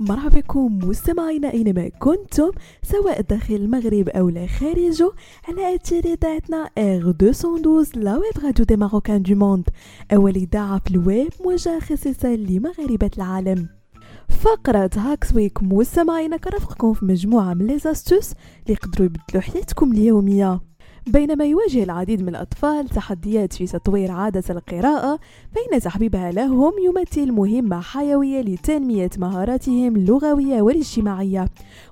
مرحبا بكم مستمعينا أينما كنتم سواء داخل المغرب أو لا خارجه على اثير اذاعتنا R 212 la web radio des marocains du monde أول إذاعة في الويب موجهه خصيصا لمغاربة العالم. فقرة Hacks Week مستمعينا كرفقكم في مجموعة من les astuces اللي يقدروا يبدلوا حياتكم اليومية. بينما يواجه العديد من الأطفال تحديات في تطوير عادة القراءة فإن تحبيبها لهم يمثل مهمة حيوية لتنمية مهاراتهم اللغوية والاجتماعية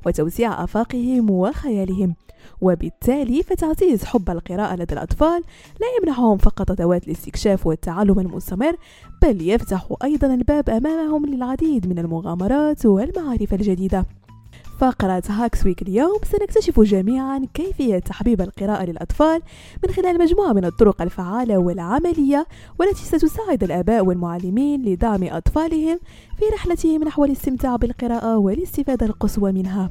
وتوسيع آفاقهم وخيالهم. وبالتالي فتعزيز حب القراءة لدى الأطفال لا يمنحهم فقط أدوات الاستكشاف والتعلم المستمر بل يفتح أيضا الباب أمامهم للعديد من المغامرات والمعارف الجديدة. فقرة هاكس ويك اليوم. سنكتشف جميعا كيفية تحبيب القراءة للأطفال من خلال مجموعة من الطرق الفعالة والعملية والتي ستساعد الآباء والمعلمين لدعم أطفالهم في رحلتهم نحو الاستمتاع بالقراءة والاستفادة القصوى منها.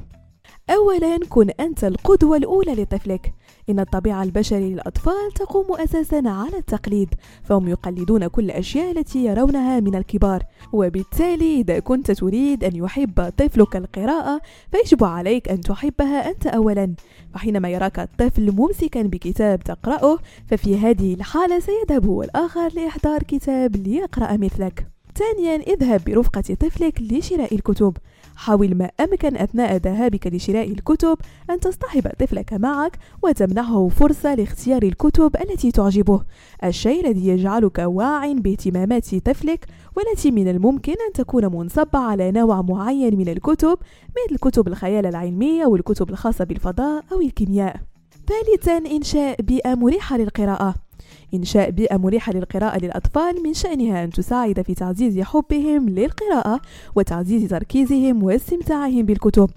أولا كن أنت القدوة الأولى لطفلك. إن الطبيعة البشرية للأطفال تقوم أساسا على التقليد فهم يقلدون كل الأشياء التي يرونها من الكبار. وبالتالي إذا كنت تريد أن يحب طفلك القراءة فيجب عليك أن تحبها أنت أولا. فحينما يراك الطفل ممسكا بكتاب تقرأه ففي هذه الحالة سيذهب هو الآخر لإحضار كتاب ليقرأ مثلك. ثانيا اذهب برفقة طفلك لشراء الكتب. حاول ما أمكن أثناء ذهابك لشراء الكتب أن تصطحب طفلك معك وتمنحه فرصة لاختيار الكتب التي تعجبه. الشيء الذي يجعلك واع باهتمامات طفلك والتي من الممكن أن تكون منصبة على نوع معين من الكتب مثل كتب الخيال العلمي أو الكتب الخاصة بالفضاء أو الكيمياء. ثالثا إنشاء بيئة مريحة للقراءة. إنشاء بيئة مريحة للقراءة للأطفال من شأنها أن تساعد في تعزيز حبهم للقراءة وتعزيز تركيزهم واستمتاعهم بالكتب.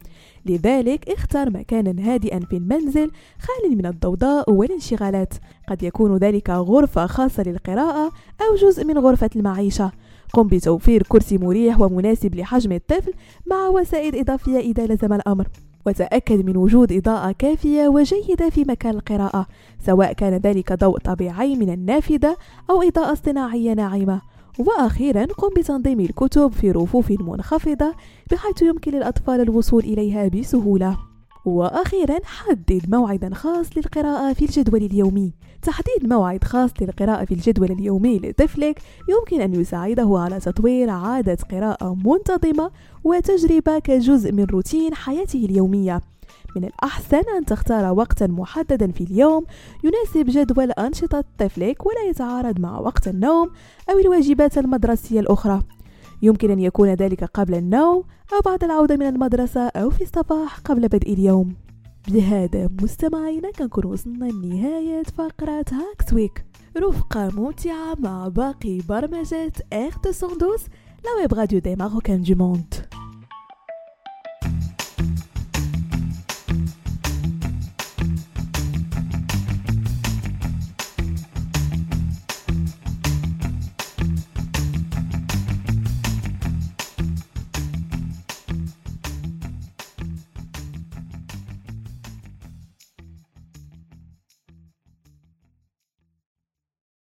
لذلك اختر مكانا هادئا في المنزل خال من الضوضاء والانشغالات. قد يكون ذلك غرفة خاصة للقراءة أو جزء من غرفة المعيشة. قم بتوفير كرسي مريح ومناسب لحجم الطفل مع وسائل إضافية إذا لزم الأمر. وتأكد من وجود إضاءة كافية وجيدة في مكان القراءة سواء كان ذلك ضوء طبيعي من النافذة أو إضاءة اصطناعية ناعمة. وأخيرا قم بتنظيم الكتب في رفوف منخفضة بحيث يمكن للأطفال الوصول إليها بسهولة. وأخيرا حدد موعدا خاص للقراءة في الجدول اليومي. تحديد موعد خاص للقراءة في الجدول اليومي لطفلك يمكن أن يساعده على تطوير عادة قراءة منتظمة وتجربة كجزء من روتين حياته اليومية. من الأحسن أن تختار وقتا محددا في اليوم يناسب جدول أنشطة طفلك ولا يتعارض مع وقت النوم أو الواجبات المدرسية الأخرى. يمكن أن يكون ذلك قبل النوم أو بعد العودة من المدرسة أو في الصباح قبل بدء اليوم. بهذا مستمعينا كنكون وصلنا لنهاية فقرة Hacks Week رفقة ممتعة مع باقي برمجات R 212 la web radio des marocains du monde